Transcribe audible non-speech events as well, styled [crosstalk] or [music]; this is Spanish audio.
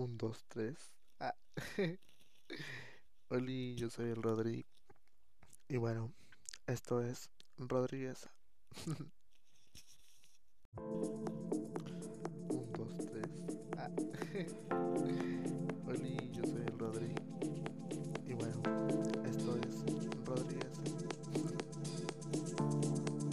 1, 2, 3. Ah. [laughs] Oli, yo soy el Rodri. Y bueno, esto es Rodríguez. 1, 2, 3.